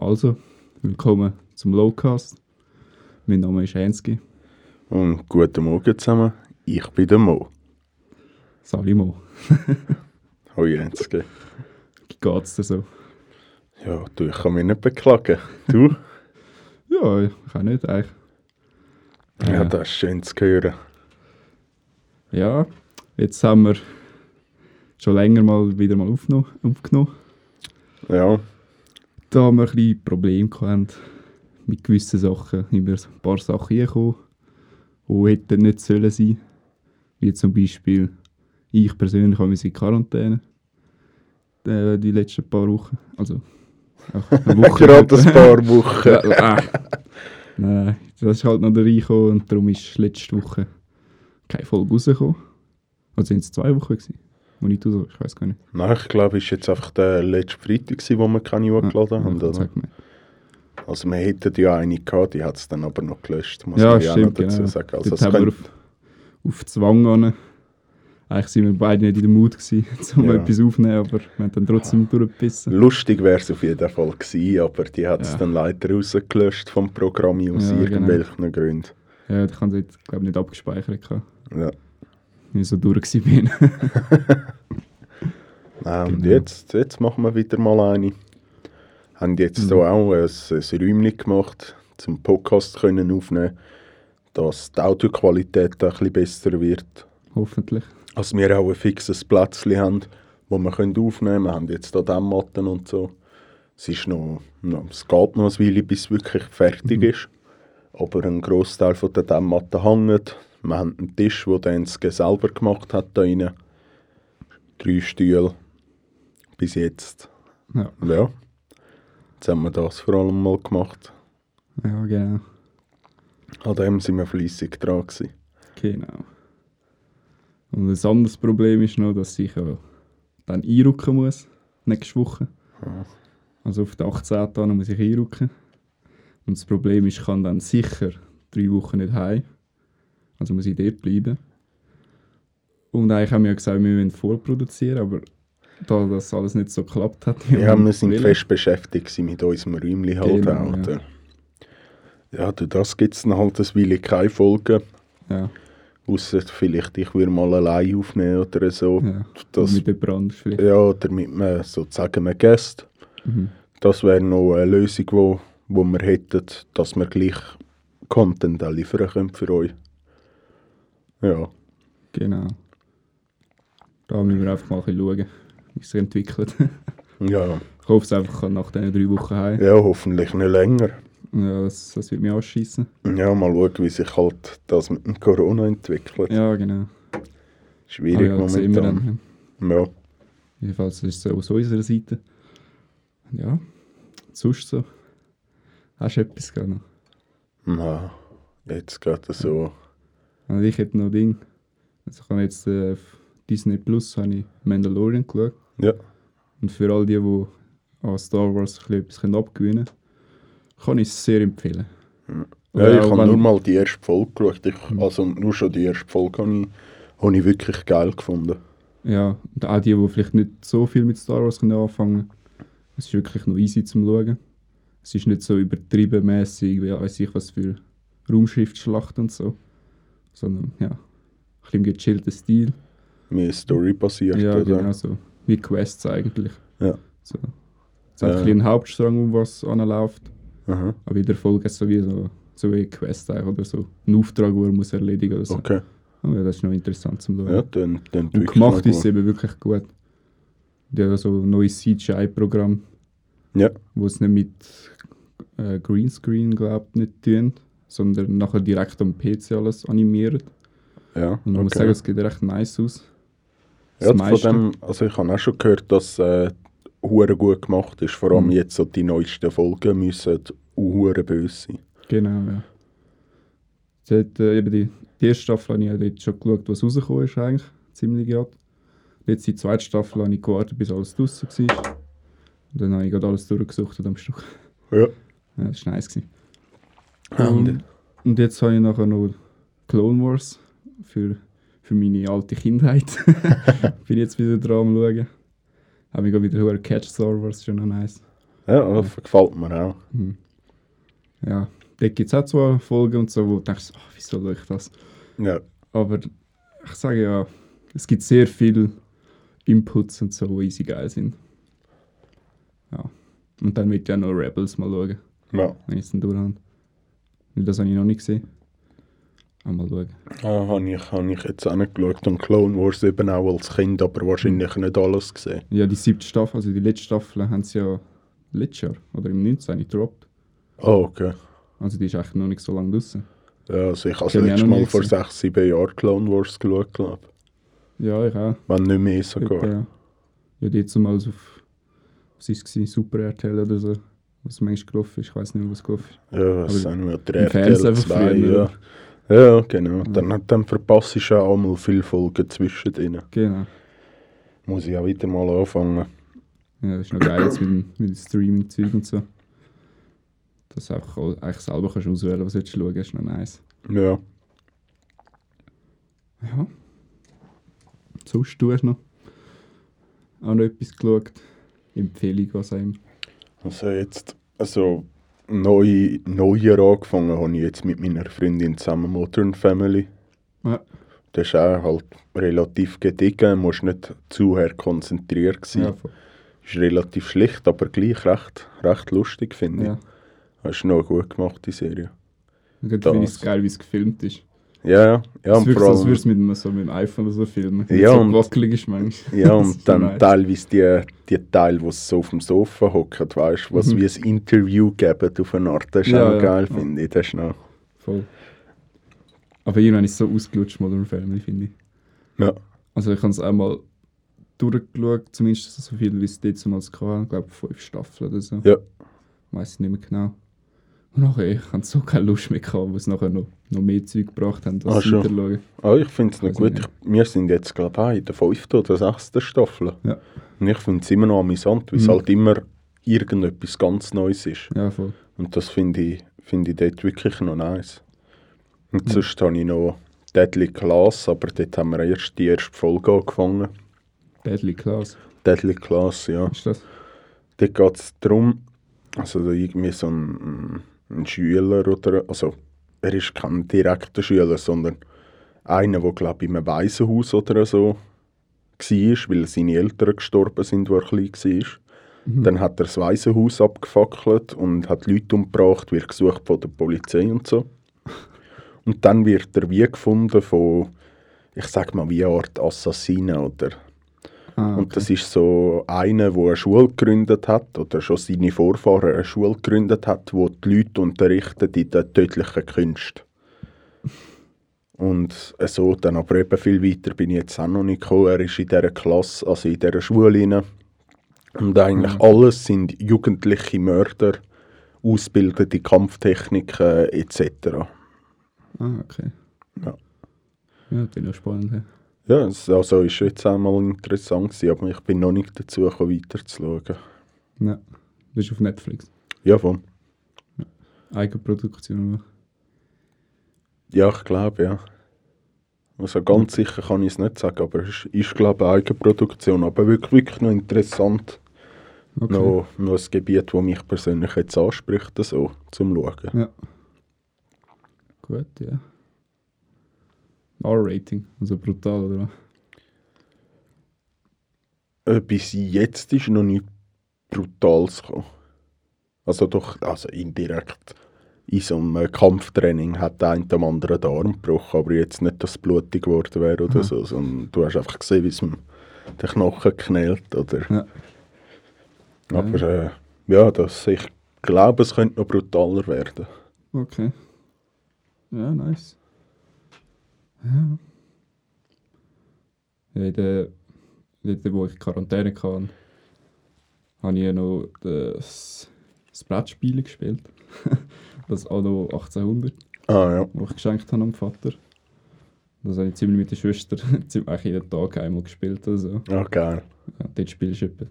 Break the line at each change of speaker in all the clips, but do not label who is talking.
Also, willkommen zum Lowcast. Mein Name ist Hensky.
Und guten Morgen zusammen, ich bin der Mo.
Salimo.
Hoi Jensky.
Wie geht's dir so?
Ja, du, ich kann mich nicht beklagen. Du?
Ja, ich kann nicht eigentlich.
Ja, das ist schön zu hören.
Ja, jetzt haben wir schon länger mal wieder mal aufgenommen. aufgenommen.
Ja,
Da haben wir ein bisschen Probleme gehabt mit gewissen Sachen. Immer ein paar Sachen reingekommen, die hätten nicht sollen sein. Wie zum Beispiel, ich persönlich habe mich in Quarantäne. äh, Die letzten paar Wochen. Also, eine Woche.
gerade ein paar Wochen.
Ja, äh. Nein, das ist halt noch da reingekommen und darum ist letzte Woche keine Folge rausgekommen. Also sind es zwei Wochen gewesen, wo nicht raus ich weiß gar nicht.
Nein, ich glaube, es war jetzt einfach der letzte Freitag, gewesen, wo wir keine hochgeladen haben.
Ja,
Oder? Also wir hätten ja eine gehabt, die hat es dann aber noch gelöscht, muss
Ja,
man ja auch noch
stimmt,
dazu
genau.
sagen. Also
Dort haben wir auf, auf Zwang an. Eigentlich sind wir beide nicht in der Mut um
Ja.
etwas aufzunehmen, aber wir haben dann trotzdem durchgebissen.
lustig wäre es auf jeden Fall gewesen, aber die hat es
Ja.
dann leider rausgelöscht vom Programm aus
Ja, genau.
irgendwelchen Gründen.
Ja, ich habe es jetzt, glaube ich, nicht abgespeichert,
Ja.
Ich so durch bin.
Und
Genau.
jetzt, jetzt machen wir wieder mal eine. Haben jetzt
Mhm.
hier auch ein, ein Räumchen gemacht, zum Podcast können aufnehmen, dass die Audioqualität ein bisschen besser wird.
Hoffentlich.
Dass wir auch ein fixes Plätzchen haben, wo wir können aufnehmen können. Wir haben jetzt hier Dämmmatten und so. Es, ist noch, noch, es geht noch ein Weile, bis es wirklich fertig
Mhm.
ist. Aber ein Großteil von der Dämmmatten hängt. Wir haben einen Tisch, den der Enske selber gemacht hat da rein. Drei Stühle. Bis jetzt.
Ja,
Ja. Jetzt haben wir das vor allem mal gemacht.
ja genau.
An dem sind wir fleissig dran gewesen.
Genau. Und ein anderes Problem ist noch, dass ich ja dann einrücken muss, nächste Woche.
Ja.
Also auf den 18. Tag muss ich einrücken. Und das Problem ist, ich kann dann sicher drei Wochen nicht heim. Also muss ich dort bleiben. Und eigentlich haben wir ja gesagt, wir wollen vorproduzieren, aber da das alles nicht so geklappt hat. wie
Ja, wir sind
wollen-
fest beschäftigt mit unserem Räumchen halt
Genau, ja.
Ja, durch das gibt es dann halt ein Weile keine Folgen.
Ja,
Ausser vielleicht, ich würde mal allein aufnehmen oder so.
ja.
Das,
mit jemand anderes vielleicht.
ja, oder mit einem, sozusagen einem Gast.
Mhm.
Das wäre noch eine Lösung, wo, wo wir hätten, dass wir gleich Content liefern können für euch. Ja,
Genau. Da müssen wir einfach mal ein bisschen schauen, wie es sich entwickelt.
ja,
ich hoffe es einfach, nach diesen drei Wochen heim.
ja hoffentlich nicht länger.
Ja, das, das wird mich anschießen.
Ja, mal schauen, wie sich halt das mit dem Corona entwickelt.
Ja, genau.
Schwierig
Ah, ja,
momentan. Ja.
Jedenfalls ist es aus unserer Seite. Ja, sonst so. Hast du etwas gerade noch?
Na, jetzt geht es so.
Also ich hätte noch Ding. Also ich habe jetzt äh, auf Disney Plus habe ich Mandalorian geschaut.
Ja.
Und für all die, die an Star Wars ein bisschen etwas abgewinnen können, kann ich es sehr empfehlen.
Ja,
Oder
ich
auch
habe nur mal die erste Folge geschaut. Ich, also nur schon die erste Folge habe ich, habe ich wirklich geil gefunden.
Ja, und auch die, die vielleicht nicht so viel mit Star Wars können anfangen können. Es ist wirklich noch easy zum Schauen. Es ist nicht so übertrieben mäßig, wie weiß ich was für Raumschiffsschlacht und so. Sondern ja, ein bisschen im gechillten Stil.
Mehr Story basiert,
Ja,
oder?
genau so. Wie Quests eigentlich.
Ja.
So. Es hat
Ja.
ein bisschen einen Hauptstrang, um was anläuft.
Aha.
Aber in der Folge ist so wie so, so wie eine Quest eigentlich oder so. Ein Auftrag, den er muss erledigen oder so.
Okay.
Oh, ja, das ist noch interessant zum Schauen.
Ja, dann, dann
Und gemacht ist es eben wirklich gut. Die haben so ein neues CGI-Programm,
Ja,
wo es nicht mit äh, Greenscreen, glaube ich, nicht tun, sondern nachher direkt am PC alles animieren.
ja.
Und man muss
okay.
sagen, es sieht recht nice aus.
ja,
Das
von
meiste-
dem, also ich habe auch schon gehört, dass äh, hure gut gemacht ist. Vor allem
Mhm.
jetzt so die neuesten Folgen müssen hure böse sein.
Genau, ja. Hat, äh, eben die, die erste Staffel habe ich ja dort schon geschaut, was rausgekommen ist eigentlich, ziemlich gerade. Jetzt die zweite Staffel habe ich gewartet, bis alles draussen war. Und dann habe ich gerade alles durchgesucht am Stück.
Ja.
Ja, das war nice. Gewesen.
Und,
Und, und jetzt habe ich nachher noch Clone Wars für, für meine alte Kindheit. Bin jetzt wieder dran am schauen. Habe mich wieder höher Catch Star Wars, schon noch nice.
Ja, das gefällt mir auch.
Ja, dort gibt es auch zwei Folgen und so, wo du denkst, ach, wieso schaue ich das?
Ja,
Aber ich sage ja, es gibt sehr viele Inputs und so, die easy geil sind. Ja. Und dann wird ja noch Rebels mal schauen,
ja.
wenn ich es dann durchhabe. Das habe ich noch nicht gesehen. Auch mal schauen.
Ah, habe ich, hab ich jetzt auch nicht geschaut. Und Clone Wars eben auch als Kind, aber wahrscheinlich nicht alles gesehen.
Ja, die siebte Staffel, also die letzte Staffel, haben sie ja letztes Jahr oder im 19. gedroppt.
Oh, okay.
Also die ist eigentlich noch nicht so lange draußen.
Ja, also ich habe das
Kenn ich auch
letzte
noch
Mal vor
gesehen.
sechs, sieben Jahren Clone Wars geschaut, glaube
Ja, ich auch.
Wenn nicht mehr sogar.
Ja, ja die zumal auf, was war es, Super RTL oder so, was manchmal gelaufen ist, ich weiß nicht mehr, was gelaufen ist.
Ja, was sind wir? Der RTL
einfach
2,
früher,
ja. Ja, genau. Dann, dann verpasst du auch mal viele Folgen zwischendrin.
Genau.
Muss ich auch wieder mal anfangen.
Ja, das ist noch geil jetzt mit dem, mit dem Streaming-Zeug und so. Dass du einfach all- eigentlich selber kannst auswählen was du schauen ist noch nice.
Ja.
Ja. Sonst, du hast noch auch noch etwas geschaut. Empfehlung, was auch immer.
Also jetzt, also neu, neuer angefangen habe ich jetzt mit meiner Freundin zusammen Modern Family.
Ja.
Das ist auch halt relativ gediegen, musst nicht zu sehr konzentriert sein.
Ja, voll.
Ist relativ schlicht, aber gleich recht, recht lustig, finde
ja.
ich. Das ist noch gut gemacht, die Serie.
Gerade finde ich es geil, wie es gefilmt ist.
Ja, ja. ja
es wirkt so, als
allem,
würde es mit, so mit dem iPhone oder so filmen.
Ja,
so
und-
wackelig ist manchmal.
ja, und dann
nice.
teilweise die, die Teile, sie so auf dem Sofa hocken, weißt du, was
Mhm.
wie ein Interview geben auf eine Art. Das ist
Ja,
auch
ja,
geil,
ja.
finde ich. Das ist noch,
Voll. Aber irgendwann ist es so ausgelutscht, Modern Family, finde ich.
ja.
Also ich habe es einmal durchgeschaut, zumindest so viel wie es damals hatte. Ich glaube fünf Staffeln oder so.
Ja.
Weiß ich nicht mehr genau. Und nachher, ich hatte so keine Lust mehr, gehabt, wo es nachher noch, noch mehr Zeug gebracht haben,
Ah,
als weiterschauen.
Ah, ich finde es noch gut.
ich
wir sind jetzt, glaube ich, in der fünften oder sechsten Staffel.
Ja.
Und ich finde es immer noch amüsant, weil es
Mhm.
halt immer irgendetwas ganz Neues ist.
Ja, voll.
Und das finde ich, finde ich dort wirklich noch nice. Und
Mhm.
sonst habe ich noch Deadly Class, aber dort haben wir erst die erste Folge angefangen.
Deadly Class.
Deadly Class, ja.
Ist das?
Dort geht es darum, also da irgendwie so ein, ein Schüler oder, also er ist kein direkter Schüler, sondern einer, der glaube ich in einem Waisenhaus oder so war, weil seine Eltern gestorben sind, als er klein war.
Mhm.
Dann hat er das Waisenhaus abgefackelt und hat Leute umgebracht, wird gesucht von der Polizei und so. Und dann wird er wie gefunden von, ich sag mal, wie eine Art Assassinen oder
Ah,
und das ist so einer, der eine Schule gegründet hat oder schon seine Vorfahren eine Schule gegründet hat, wo die Leute unterrichtet in der tödlichen Kunst. Und so dann aber eben viel weiter bin ich jetzt auch noch nicht gekommen. Er ist in dieser Klasse, also in dieser Schule rein. Und eigentlich
Mhm.
alles sind jugendliche Mörder, ausgebildete Kampftechniken etc.
Ah, okay.
Ja.
Ja, das ist auch spannend.
Ja, es also ist jetzt einmal interessant gewesen, aber ich bin noch nicht dazu gekommen, weiterzuschauen.
Ja. Das ist auf Netflix.
Ja, voll.
Eigenproduktion. oder?
Ja, ich glaube, ja. Also ganz sicher kann ich es nicht sagen, aber es ist, ist glaube ich, eine Eigenproduktion. Aber wirklich, wirklich noch interessant.
Okay.
Noch, noch ein Gebiet, das mich persönlich jetzt anspricht, so, zum Schauen.
Ja. Gut, ja. R-Rating, also brutal, oder was?
Bis jetzt ist noch nicht Brutales gekommen. Also doch, also indirekt. In so einem Kampftraining hat der eine dem anderen den Arm gebrochen, aber jetzt nicht, dass es blutig geworden wäre oder
Aha.
so, sondern du hast einfach gesehen, wie es ihm den Knochen knält, oder?
Ja.
Aber äh, ja, das, ich glaube, es könnte noch brutaler werden.
Okay. Ja, nice. Ja. In der, wo ich Quarantäne kann, habe ich ja noch das, das Brettspiel gespielt. das Anno 1800,
Ah ja.
das ich geschenkt habe am Vater. Das habe ich ziemlich mit der Schwester ziemlich eigentlich jeden Tag einmal gespielt oder so.
Ah, geil.
Ja, dort spielst du etwa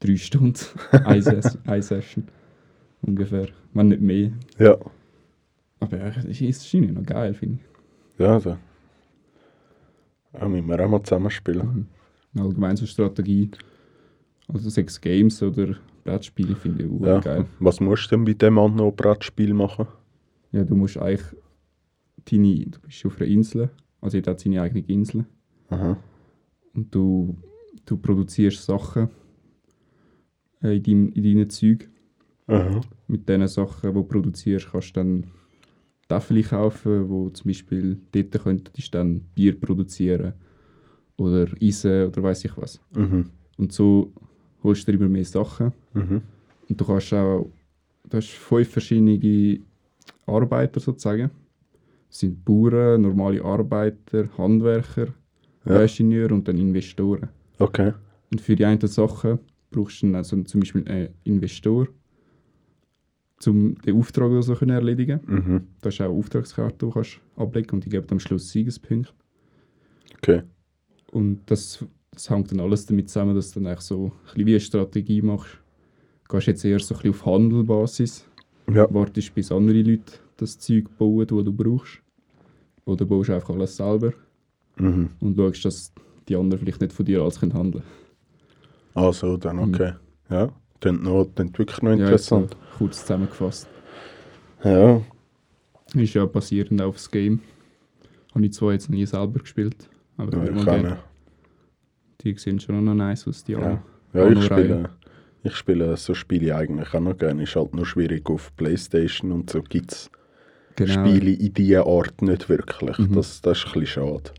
drei Stunden, eine, Ses eine Session ungefähr, wenn nicht mehr.
Ja.
Aber ja, es ist, ist noch geil, finde ich.
Ja, da. Ja, müssen wir auch mal zusammen spielen.
Allgemein so Strategie, also sechs Games oder Brettspiele finde ich auch
Ja.
geil.
Was musst du denn bei dem anderen Brettspiel machen?
Ja, du musst eigentlich deine, du bist auf einer Insel, also jeder hat seine eigene Insel
Aha.
und du, du produzierst Sachen äh, in, deinem, in deinen Zeug.
Aha.
Mit diesen Sachen, die du produzierst, kannst du dann Täfel kaufen, wo zum Beispiel dort könntest du dann Bier produzieren oder Eisen oder weiß ich was.
Mhm.
Und so holst du immer mehr Sachen.
Mhm.
Und du kannst auch, du hast fünf verschiedene Arbeiter sozusagen. Das sind Bauern, normale Arbeiter, Handwerker,
Ja.
Ingenieure und dann Investoren.
Okay.
Und für die einen Sachen brauchst du dann also zum Beispiel einen Investor, um den Auftrag so zu erledigen.
Mhm.
Da hast du auch eine Auftragskarte, die du kannst ablegen und die geben am Schluss Siegespunkte.
Okay.
Und das, das hängt dann alles damit zusammen, dass du dann eigentlich so ein bisschen wie eine Strategie machst. Du gehst jetzt eher so ein bisschen auf Handelbasis,
Ja.
wartest bis andere Leute das Zeug bauen, das du brauchst. Oder baust einfach alles selber
Mhm.
und schaust, dass die anderen vielleicht nicht von dir alles können handeln
Also dann okay. Ja. Klingt, noch, klingt wirklich noch
Mhm. Ja,
interessant.
kurz zusammengefasst.
Ja.
Ist ja basierend auf das Game. Habe ich zwar jetzt nie selber gespielt, aber
Ja,
ich
kann,
die sehen schon noch nice aus, die
ja. ja, ich spiele, ich spiele so Spiele eigentlich auch noch gerne. Ist halt nur schwierig auf Playstation und so gibt es
Genau.
Spiele in dieser Art nicht wirklich.
Mhm.
Das, das ist ein bisschen schade.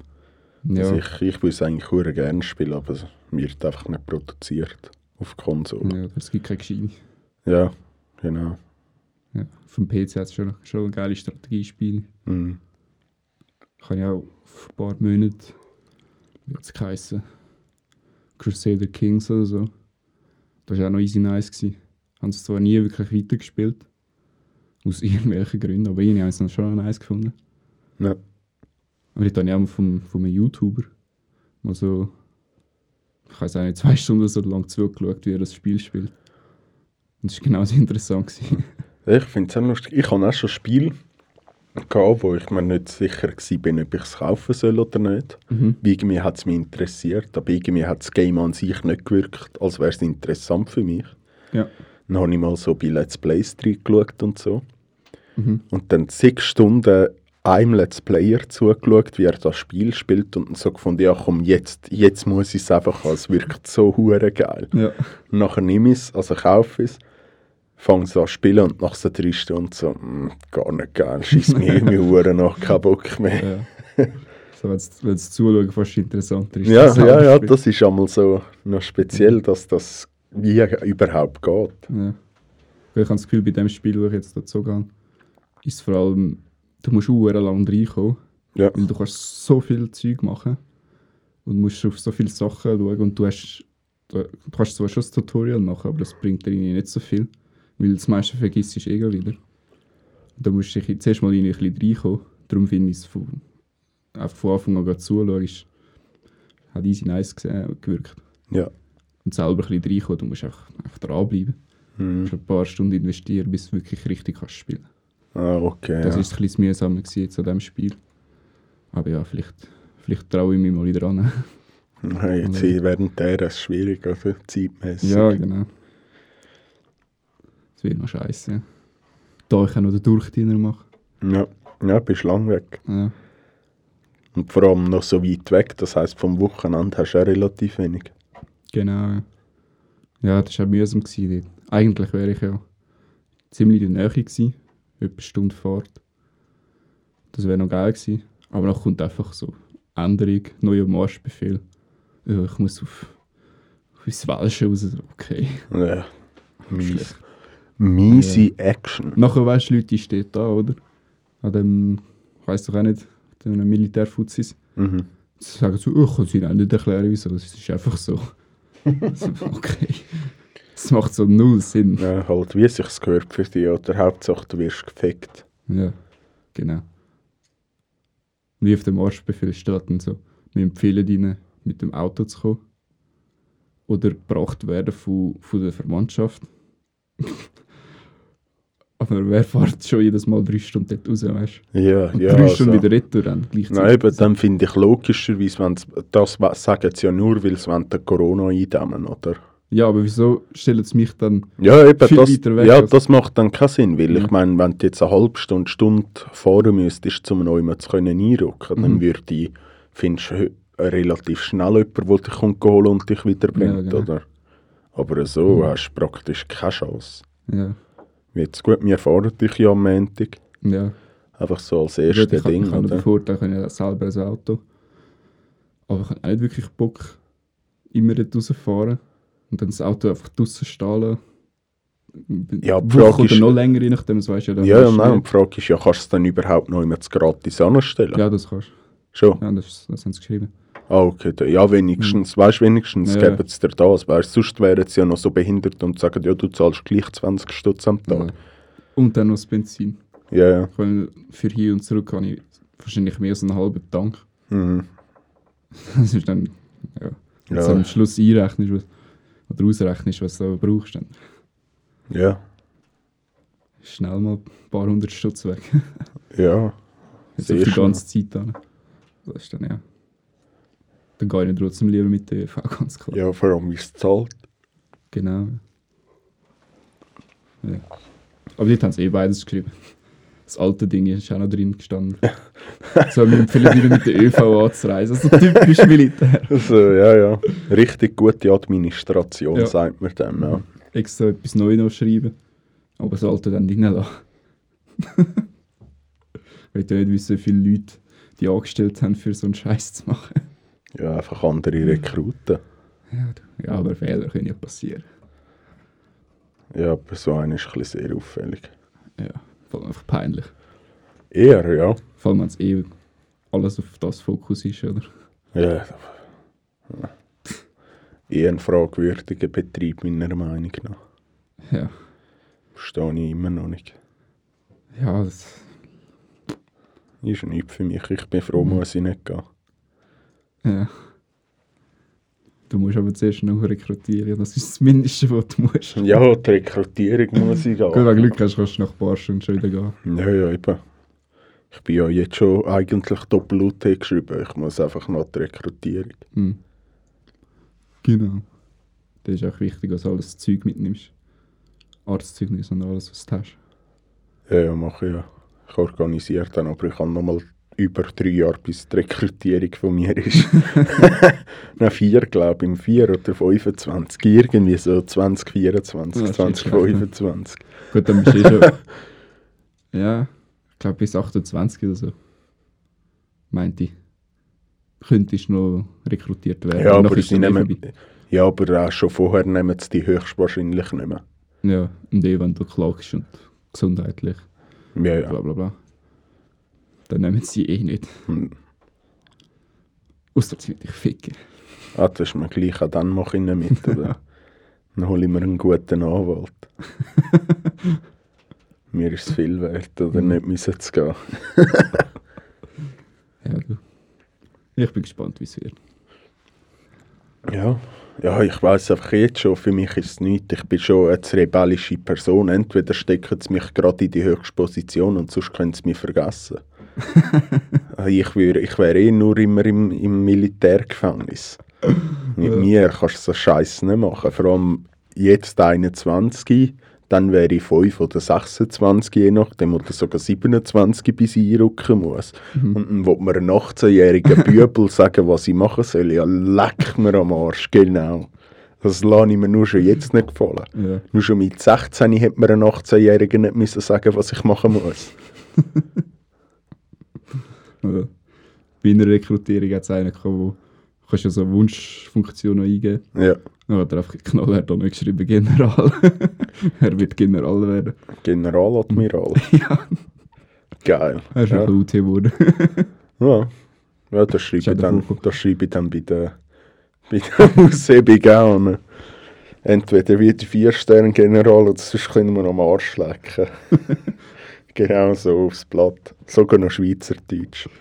Ja,
Also ich, ich würde es eigentlich sehr gerne spielen, aber es wird einfach nicht produziert auf Konsole.
ja, es gibt keine Gescheine.
Ja, genau.
Ja. Auf dem PC hat es schon, schon ein geiles Strategiespiel.
Mhm.
Kann ich auch vor ein paar Monaten, wie hat es geheißen, Crusader Kings oder so. Das war auch noch easy nice. Gewesen. Haben es zwar nie wirklich weitergespielt, aus irgendwelchen Gründen, aber ich habe es dann schon nice gefunden.
Ja.
Aber ich habe ja auch vom, von einem YouTuber mal so, ich weiß auch nicht, zwei Stunden so lang zugeschaut, wie er das Spiel spielt. Und das war genauso interessant. Gewesen.
Ich finde es auch lustig. Ich habe auch schon Spiele gehabt, wo ich mir nicht sicher war, ob ich es kaufen soll oder nicht.
mhm.
Irgendwie hat es mich interessiert, aber irgendwie hat das Game an sich nicht gewirkt, als wäre es interessant für mich.
Ja.
Dann habe ich mal so bei Let's Plays reingeschaut und so.
Mhm.
Und dann sechs Stunden einem Let's Player zugeschaut, wie er das Spiel spielt und so gefunden, ja komm, jetzt, jetzt muss ich es einfach haben, es wirkt so hure geil.
Ja.
Nachher nehme ich es, also kaufe es, fange es an zu spielen und nach so drei Stunden so, «Mm, gar nicht geil, schießt mir irgendwie hure nach, kein Bock mehr.
ja. so, wenn es zuschauen fast interessanter ist.
Ja, ja, ja, das ist einmal so noch speziell, dass das wie überhaupt geht.
Ja. Ich habe das Gefühl, bei dem Spiel, das ich jetzt dazu gehe, ist vor allem, du musst auch lang reinkommen,
Ja,
weil du kannst so viel Zeug machen und musst auf so viele Sachen schauen und du hast, du, du kannst zwar schon das Tutorial machen, aber das bringt dir nicht so viel, weil das meiste vergisst du eh wieder. Da musst du dich zuerst mal ein bisschen reinkommen, darum finde ich es von, einfach von Anfang an zuschauen, ist, hat easy nice gesehen, gewirkt.
ja.
Und selber ein bisschen reinkommen, du musst einfach, einfach dranbleiben. Du
Hm.
musst ein paar Stunden investieren, bis du wirklich richtig kannst spielen
Ah, okay.
Das
ja.
ist ein bisschen mühsamer gewesen jetzt an diesem Spiel. Aber ja, vielleicht, vielleicht traue ich mich mal wieder an.
Ja, Jetzt während der ist schwierig, also zeitmäßig.
ja, genau. Das wird noch scheiße. Ja. Da ich auch noch den Durchdiener mache.
Ja, ja bist lang weg.
Ja.
Und vor allem noch so weit weg, das heisst vom Wochenende hast du auch relativ wenig.
Genau. Ja, ja das war auch mühsam. Gewesen. Eigentlich wäre ich ja ziemlich in der Nähe gewesen. Etwa eine Stunde Fahrt. Das wäre noch geil gewesen. Aber dann kommt einfach so Änderung, neuer Marschbefehl. Ja, ich muss auf, auf ins Welsche raus. Okay.
Ja, mies. Miese Action.
Nachher weißt du, Leute, stehen da, oder? An dem, ich weiss doch auch nicht, an dem Militärfuzis.
Mhm.
Sie sagen so, oh, ich kann es Ihnen auch nicht erklären, wieso. Das ist einfach so. so okay. Das macht so null Sinn.
Ja, halt, wie sich gehört für dich, oder Hauptsache du wirst gefickt.
Ja, genau. Wie auf dem Marschbefehl steht dann so, wir empfehlen Ihnen, mit dem Auto zu kommen. Oder gebracht werden von, von der Verwandtschaft. Aber wer fährt schon jedes Mal drei Stunden dort raus, weißt du?
Ja,
Und
ja.
drei Stunden
also.
wieder retour gleichzeitig.
Nein, eben, dann finde ich logischerweise, wenn's, das sagen sie ja nur, weil sie den Corona eindämmen, oder?
Ja, aber wieso stellen sie mich dann...
Ja, eben,
Viel
das,
weiter weg
ja,
als-
das macht dann keinen Sinn, weil
Ja.
ich meine, wenn du jetzt eine halbe Stunde, Stunde fahren müsstest, um noch zu können einrücken, dann
Mhm.
würde ich, findest du relativ schnell jemanden, der dich kommt holen und dich wiederbringt,
Ja, genau.
oder? Aber so
Mhm.
hast du praktisch keine Chance.
Ja,
Jetzt gut, wir fahren dich ja am Montag.
ja.
Einfach so als erstes
ich habe
Ding,
ich habe den
oder?
Vorteil, ich habe ja selber ein Auto. Aber ich habe auch nicht wirklich Bock, immer rausfahren und dann das Auto einfach draussen stehen lassen.
Ja, die
Woche
Frage
oder
ist-
noch länger, je nachdem, das weisst du ja dann
Ja, ja, nein, und die Frage ist ja, kannst du es dann überhaupt noch immer gratis anstellen?
Ja, das kannst du.
Schon?
Ja, das, das haben sie geschrieben.
Ah, okay. Ja, wenigstens, weißt du, wenigstens
Ja.
geben sie dir das. Weißt, sonst wären sie ja noch so behindert und sagen, ja, du zahlst gleich 20 Stutz am
Ja.
Tag.
Und dann noch das Benzin.
Ja, ja.
Für hier und zurück habe ich wahrscheinlich mehr als einen halben Tank.
Mhm.
Das ist dann, ja, wenn
Ja.
du am Schluss einrechnest was, oder ausrechnest, was du brauchst, dann
Ja,
ist schnell mal ein paar hundert Stutz weg.
ja.
Jetzt auf die ganze Zeit an. Das ist dann, ja. Dann gehe ich trotzdem lieber mit der ÖV, ganz klar.
Ja, vor allem, wie es zahlt.
Genau. Ja. Aber dort haben sie eh beides geschrieben. Das alte Ding ist auch noch drin gestanden. so, wir empfehlen wieder mit der ÖV anzureisen. Also typisch Militär.
Also, ja, ja. Richtig gute Administration,
Ja.
sagt man dem, ja.
Extra etwas Neues noch schreiben. Aber das alte dann reinlassen. Ich will ja nicht wissen, wie viele Leute die angestellt haben, für so einen Scheiß zu machen.
Ja, einfach andere Rekruten.
Ja, ja aber Fehler können ja passieren.
Ja, aber so einer ist ein bisschen sehr auffällig.
Ja, vor allem einfach peinlich.
Eher, ja.
Vor allem, wenn es eh alles auf das Fokus ist, oder?
Ja. Eher ein fragwürdiger Betrieb, meiner Meinung nach.
Ja,
Verstehe ich immer noch nicht.
ja das,
Ist nichts für mich. Ich bin froh,
Mhm.
muss ich nicht gehen.
ja. Du musst aber zuerst noch rekrutieren, das ist das Mindeste, was du musst.
Ja, die Rekrutierung muss ich
Gut, wenn du
gehen.
Glück hast, kannst du nach ein paar Stunden schon wieder gehen.
Ja, ja, eben. Ich bin ja jetzt schon eigentlich Doppel-UT geschrieben. Ich muss einfach noch die Rekrutierung.
Hm. Genau. Das ist auch wichtig, dass du alles Zeug mitnimmst. Arztzeugnis und alles, was du hast.
Ja, ja, mache ich ja. Ich organisiere dann, aber ich habe nochmal über drei Jahre, bis die Rekrutierung von mir ist. Nein, vier, glaube ich. Im vier oder 25. Irgendwie so 2024,
Ja, das ist
2025.
Gut, dann bist du eh schon. ja, ich glaube bis 28 oder so. Meinte ich. Könntest noch rekrutiert werden.
Ja, aber sie
eh
nehmen, ja, aber auch schon vorher nehmen sie die höchstwahrscheinlich nicht mehr.
Ja, und eh, wenn du klagst und gesundheitlich,
Ja, ja.
bla bla bla. Dann nehmen sie eh nicht.
Hm.
Ausser sie dich ficken.
Ah, das ist mir gleich, auch dann mache ich nicht mit. Oder? Dann hole ich mir einen guten Anwalt. mir ist es viel wert, oder
Mhm.
nicht müssen zu gehen.
Ja, du. Ich bin gespannt, wie es wird.
Ja, ja ich weiß einfach jetzt schon, für mich ist es nichts. Ich bin schon eine rebellische Person. Entweder stecken sie mich gerade in die höchste Position und sonst können sie mich vergessen. ich wäre ich wär eh nur immer im, im Militärgefängnis. Mit mir kannst du so Scheiß nicht machen. Vor allem jetzt 21, dann wäre ich 5 oder 26, je nachdem, oder sogar 27, bis ich einrücken muss.
Mhm.
Und dann will mir ein 18-jähriger Bübel sagen, was ich machen soll. Ja, leck mir am Arsch, genau. Das lasse ich mir nur schon jetzt nicht gefallen.
Ja.
Nur schon mit 16 hätte mir ein 18-Jähriger nicht müssen sagen, was ich machen muss.
Bei einer Rekrutierung hat es einen gehabt, wo du kannst ja so eine Wunschfunktion noch eingeben.
Ja,
Dann hat er einfach knallhart da nicht geschrieben, General. er wird General werden.
Generaladmiral.
ja,
Geil.
er ist
Ja.
einfach UT geworden.
Ja, ja das, schreibe ich
auch
dann, das schreibe ich dann bei der, bei der auch. ne? Entweder wird vier Sterne General oder sonst können wir am Arsch lecken. Genau so aufs Blatt. Sogar noch Schweizerdeutsch.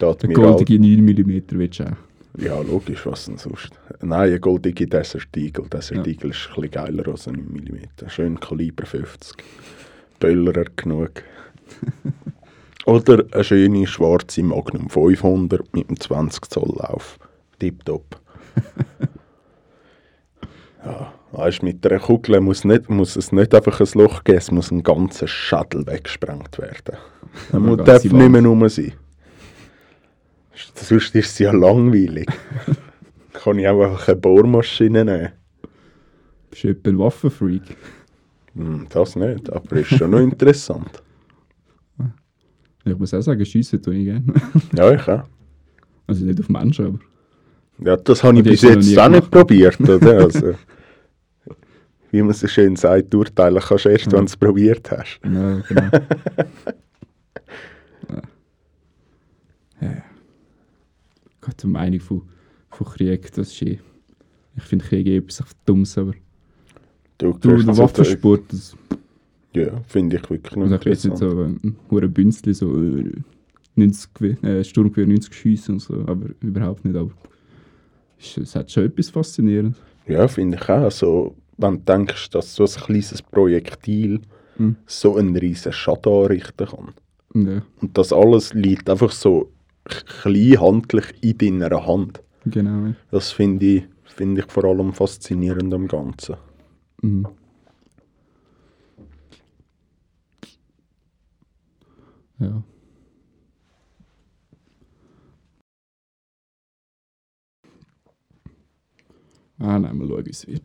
Eine goldige 9 mm willst du auch.
Ja, logisch, was denn sonst? Nein, eine goldige Desert Eagle. Desert
Ja.
Ist ein bisschen geiler als ein 9 mm. Schön Kaliber 50. Böllerer genug. Oder eine schöne schwarze Magnum 500 mit einem 20 Zoll Lauf. Tipptopp. Ja, weißt, mit einer Kugel muss, nicht, muss es nicht einfach ein Loch geben, es muss ein ganzer Schädel weggesprengt werden. Er
Aber
muss- darf nicht mehr rum sein. Sonst ist es ja langweilig. Kann ich auch einfach eine Bohrmaschine nehmen?
Bist du etwa ein Waffenfreak?
Hm, das nicht, aber ist schon noch interessant.
Ich muss auch sagen, schiessen tue ich gerne.
Ja, ich auch.
Also nicht auf Menschen, aber...
Ja, das habe ich bis
jetzt
auch nicht probiert, oder? Also, wie man so schön sagt, urteilen kannst du erst, wenn du es probiert hast.
Ja, genau. ja. Ja. Gott, die Meinung von, von Krieg, das ist eh... Ich finde Krieg eh etwas Dummes, aber...
Du,
Du, der
zu
Waffensport, das...
Ja, finde ich wirklich
Also ich nicht
interessant.
so, ein hure Bünzli, so äh, 90 Gewehr, äh, Sturmgewehr 90 Schüsse und so, aber überhaupt nicht. Aber es, hat schon etwas faszinierend.
Ja, finde ich auch. So, wenn du denkst, dass so ein kleines Projektil
Mhm.
so einen riesen Schaden anrichten kann.
Ja,
Und das alles liegt einfach so klein handlich in deiner Hand.
genau. ja.
Das finde ich, finde ich vor allem faszinierend am Ganzen.
Mhm. Ja. Ah, nein, mal schauen, wie es wird.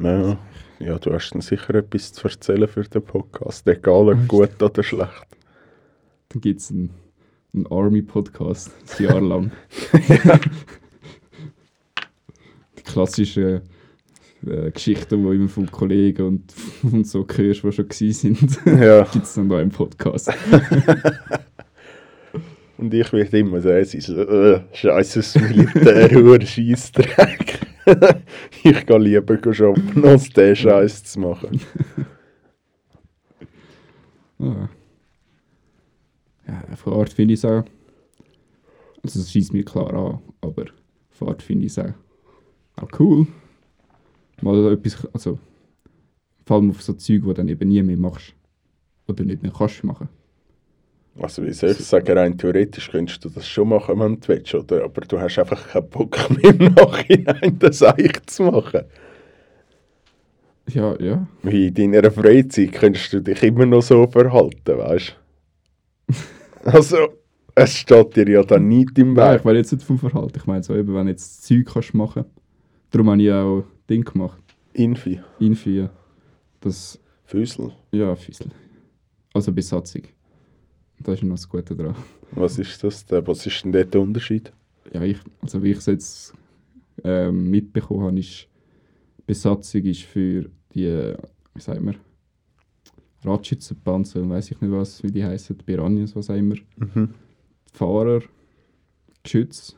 Ja, ja, du hast dann sicher etwas zu erzählen für den Podcast, egal ob gut oder schlecht.
Dann gibt es einen, einen Army-Podcast, ein Jahr lang. Die klassischen äh, Geschichten, die immer von Kollegen und, und so hörst, die schon gewesen sind,
Ja,
gibt es dann da im Podcast.
und ich werde immer so, es ist äh, scheiße, das Militär, hoher Scheissdreck. ich gehe lieber shoppen, als den Scheiß zu machen.
Ja, ja Fahrt finde ich es auch. Also, das schießt mir klar an, aber Fahrt finde ich es auch, auch cool. Mal etwas, also, vor allem auf so Zeug, die du dann eben nie mehr machst. Oder nicht mehr kannst machen.
Also wie soll ich sagen, rein theoretisch könntest du das schon machen, wenn du willst, oder? Aber du hast einfach keinen Bock mehr im Nachhinein das eigentlich zu machen.
Ja, ja.
Wie in deiner Freizeit könntest du dich immer noch so verhalten, weißt du? Also, es steht dir ja dann nicht im
Nein,
Weg.
ich meine jetzt nicht vom Verhalten. Ich meine so eben, wenn du jetzt Zeug kannst machen. Darum habe ich auch Ding gemacht.
Infi,
Infi, ja. Das,
Füßel.
ja, Füssel. Also Besatzung. Da ist noch das Gute dran.
Was ist das denn? Was ist denn dort der Unterschied?
Ja, ich, also wie ich es jetzt ähm, mitbekommen habe, ist Besatzung ist für die, äh, wie sagen wir, Radschützenpanzer, weiß ich nicht was, wie die heißen, Piranhas, was auch immer.
Mhm.
Fahrer, Geschütz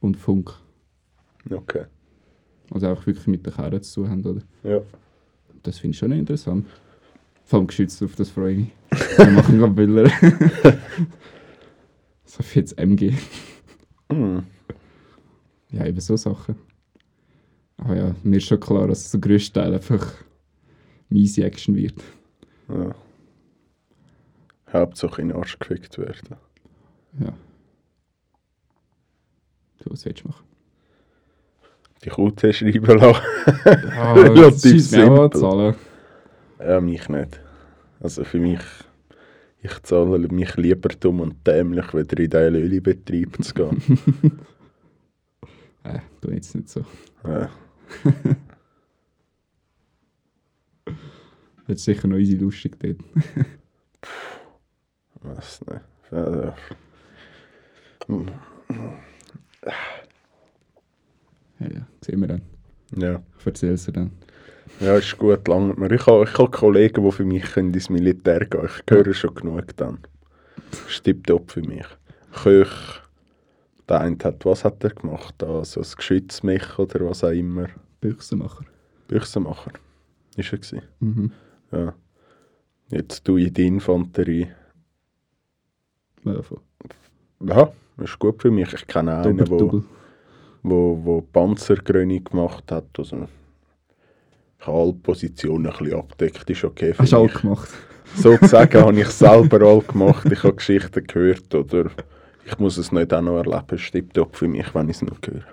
und Funk.
Okay.
Also auch wirklich mit den Kerren zu tun haben, oder?
Ja.
Das finde ich schon interessant. Vor allem geschützt auf das freue ich mich. Wir machen gerade Bilder. so viel jetzt MG.
Mhm.
Ja, eben so Sachen. Aber ja, mir ist schon klar, dass der grösste Teil einfach easy Action wird.
ja. Hauptsache in den Arsch gefickt werden.
Ja. Du, was willst du machen?
Die QT schreiben lassen.
Ja, das schießt mir auch zahlen.
Ja, mich nicht. Also für mich, ich zahle mich lieber dumm und dämlich, wieder in den Ölbetrieb zu gehen.
Äh, tu jetzt nicht so.
ja.
Jetzt sicher noch easy lustig dort.
Was nicht. Ja, ja. Hm,
Ja, ja, sehen wir dann.
Ja,
Ich erzähl's dir dann.
Ja ist gut, langt mir. Ich habe, ich habe Kollegen, die für mich können ins Militär gehen können. Ich höre schon genug dann. Stimmt top für mich. Köch, der eine hat, was hat er gemacht? Also ein Geschützmech oder was auch immer.
Büchsenmacher.
Büchsenmacher. Ist er gewesen.
Mhm.
Ja. Jetzt tue ich die Infanterie.
Ja, voll.
Ja, ist gut für mich. Ich kenne einen, der
doppel.
wo, wo Panzergröning gemacht hat. Also, ich habe alle Positionen ein bisschen abdeckt, ist okay für
Hast du auch gemacht?
Sozusagen habe ich selber all gemacht. Ich habe Geschichten gehört oder ich muss es nicht auch noch erleben. Es stimmt top für mich, wenn ich es noch höre.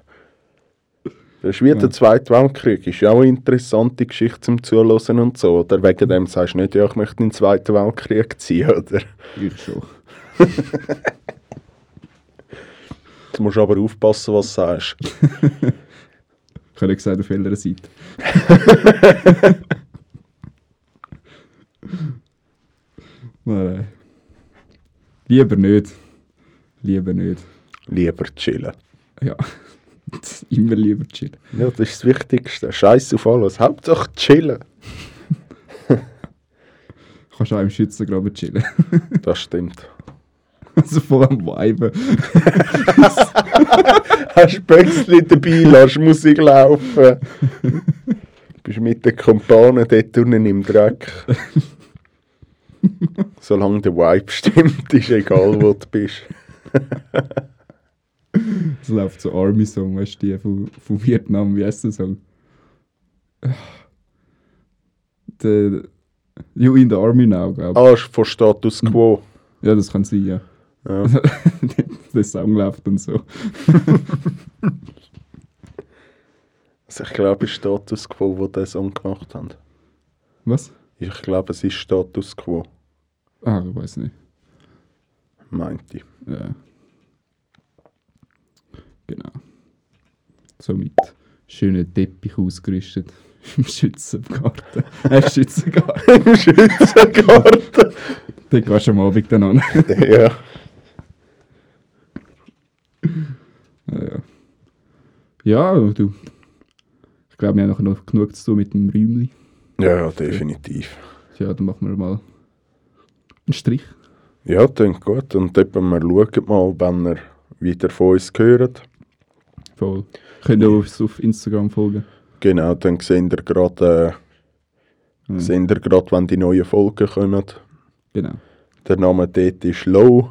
Das ist wie der Zweite Weltkrieg. Ist ja auch eine interessante Geschichte zum Zuhören und so. Oder wegen dem sagst du nicht, ja, ich möchte in den Zweiten Weltkrieg ziehen, oder?
Ich schon.
Jetzt musst du aber aufpassen, was du sagst.
Ich habe gesagt, auf welcher Seite. Nein. Lieber nicht. Lieber nicht.
Lieber chillen.
Ja. Immer lieber chillen.
Ja, das ist das Wichtigste. Scheiß auf alles. Hauptsache chillen.
Kannst auch im Schützengraben chillen.
Das stimmt.
Also voll am Weiben.
Hast Böckchen dabei, lass Musik laufen. Bist mit den Kumpanen dort unten im Dreck. Solange der Vibe stimmt, ist egal, wo du bist.
Es läuft so Army-Song, weißt du, die von, von Vietnam, wie heißt der Song? Der You in the Army now, glaube ich.
Ah, von Status Quo.
Ja, das kann sein, ja.
Ja.
der Song läuft und so.
Also ich glaube, es ist Status Quo, wo den Song gemacht haben.
Was?
Ich glaube, es ist Status Quo,
Ah, ich weiß nicht.
meinte ich.
Ja. Genau. So mit schönen Teppich ausgerüstet. Im Schützengarten. Äh, Schützengarten.
Im Schützengarten.
Dort gehst du am Abend dann an.
ja.
Ja, ja. ja, du. Ich glaube, wir haben nachher noch genug zu tun mit dem Räumli.
ja, ja, definitiv.
Ja, dann machen wir mal einen Strich.
Ja, klingt gut. Und eben, wir schauen mal, wenn ihr wieder von uns hört.
Voll. Könnt ihr uns auf Instagram folgen.
Genau, dann seht ihr gerade, äh,
Ja.
seht ihr gerade, wenn die neuen Folgen kommen.
Genau.
Der Name dort ist Low,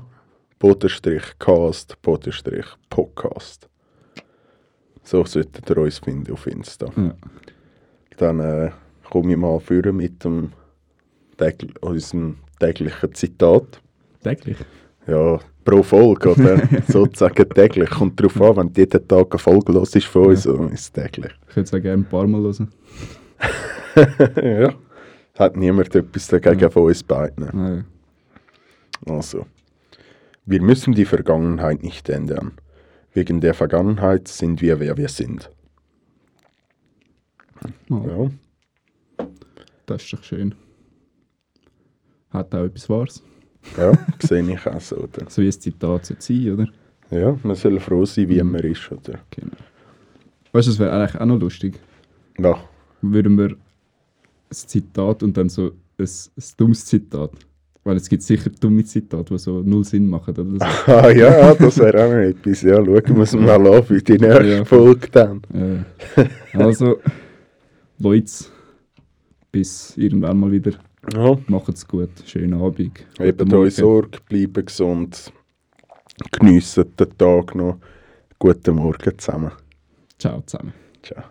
Bodenstrich Cast, Bodenstrich Podcast. So solltet ihr uns finden auf Insta.
Ja.
Dann äh, komme ich mal führen mit dem tägl unserem täglichen Zitat.
Täglich.
Ja, pro Folge, oder? Sozusagen täglich. Kommt darauf an, wenn du jeden Tag eine Folge los ist von uns, dann ist es täglich.
Ich würde es auch gerne ein paar Mal hören.
ja. Hat niemand etwas dagegen von uns beiden.
Ja.
Also, wir müssen die Vergangenheit nicht ändern. Wegen der Vergangenheit sind wir, wer wir sind.
Mal.
Ja,
Das ist doch schön. Hat auch etwas Wahres.
ja sehe ich auch so. Oder?
So wie ein Zitat sollte sein, oder?
Ja, man soll froh sein, wie man ist. Oder?
Genau. Weißt du, das wäre eigentlich auch noch lustig.
Ja,
Würden wir ein Zitat und dann so ein, ein dummes Zitat. Weil es gibt sicher dumme Zitate, die so null Sinn machen. Oder so.
ah, ja das wäre auch noch etwas. Ja, schauen wir es mal an für die nächste
Ja.
Folge dann.
Äh, also, Leute, bis irgendwann mal wieder.
Ja,
Macht's gut. Schönen Abend. Guten
euch Sorge, bleibt gesund, geniessen den Tag noch. Guten Morgen zusammen.
Ciao zusammen.
Ciao.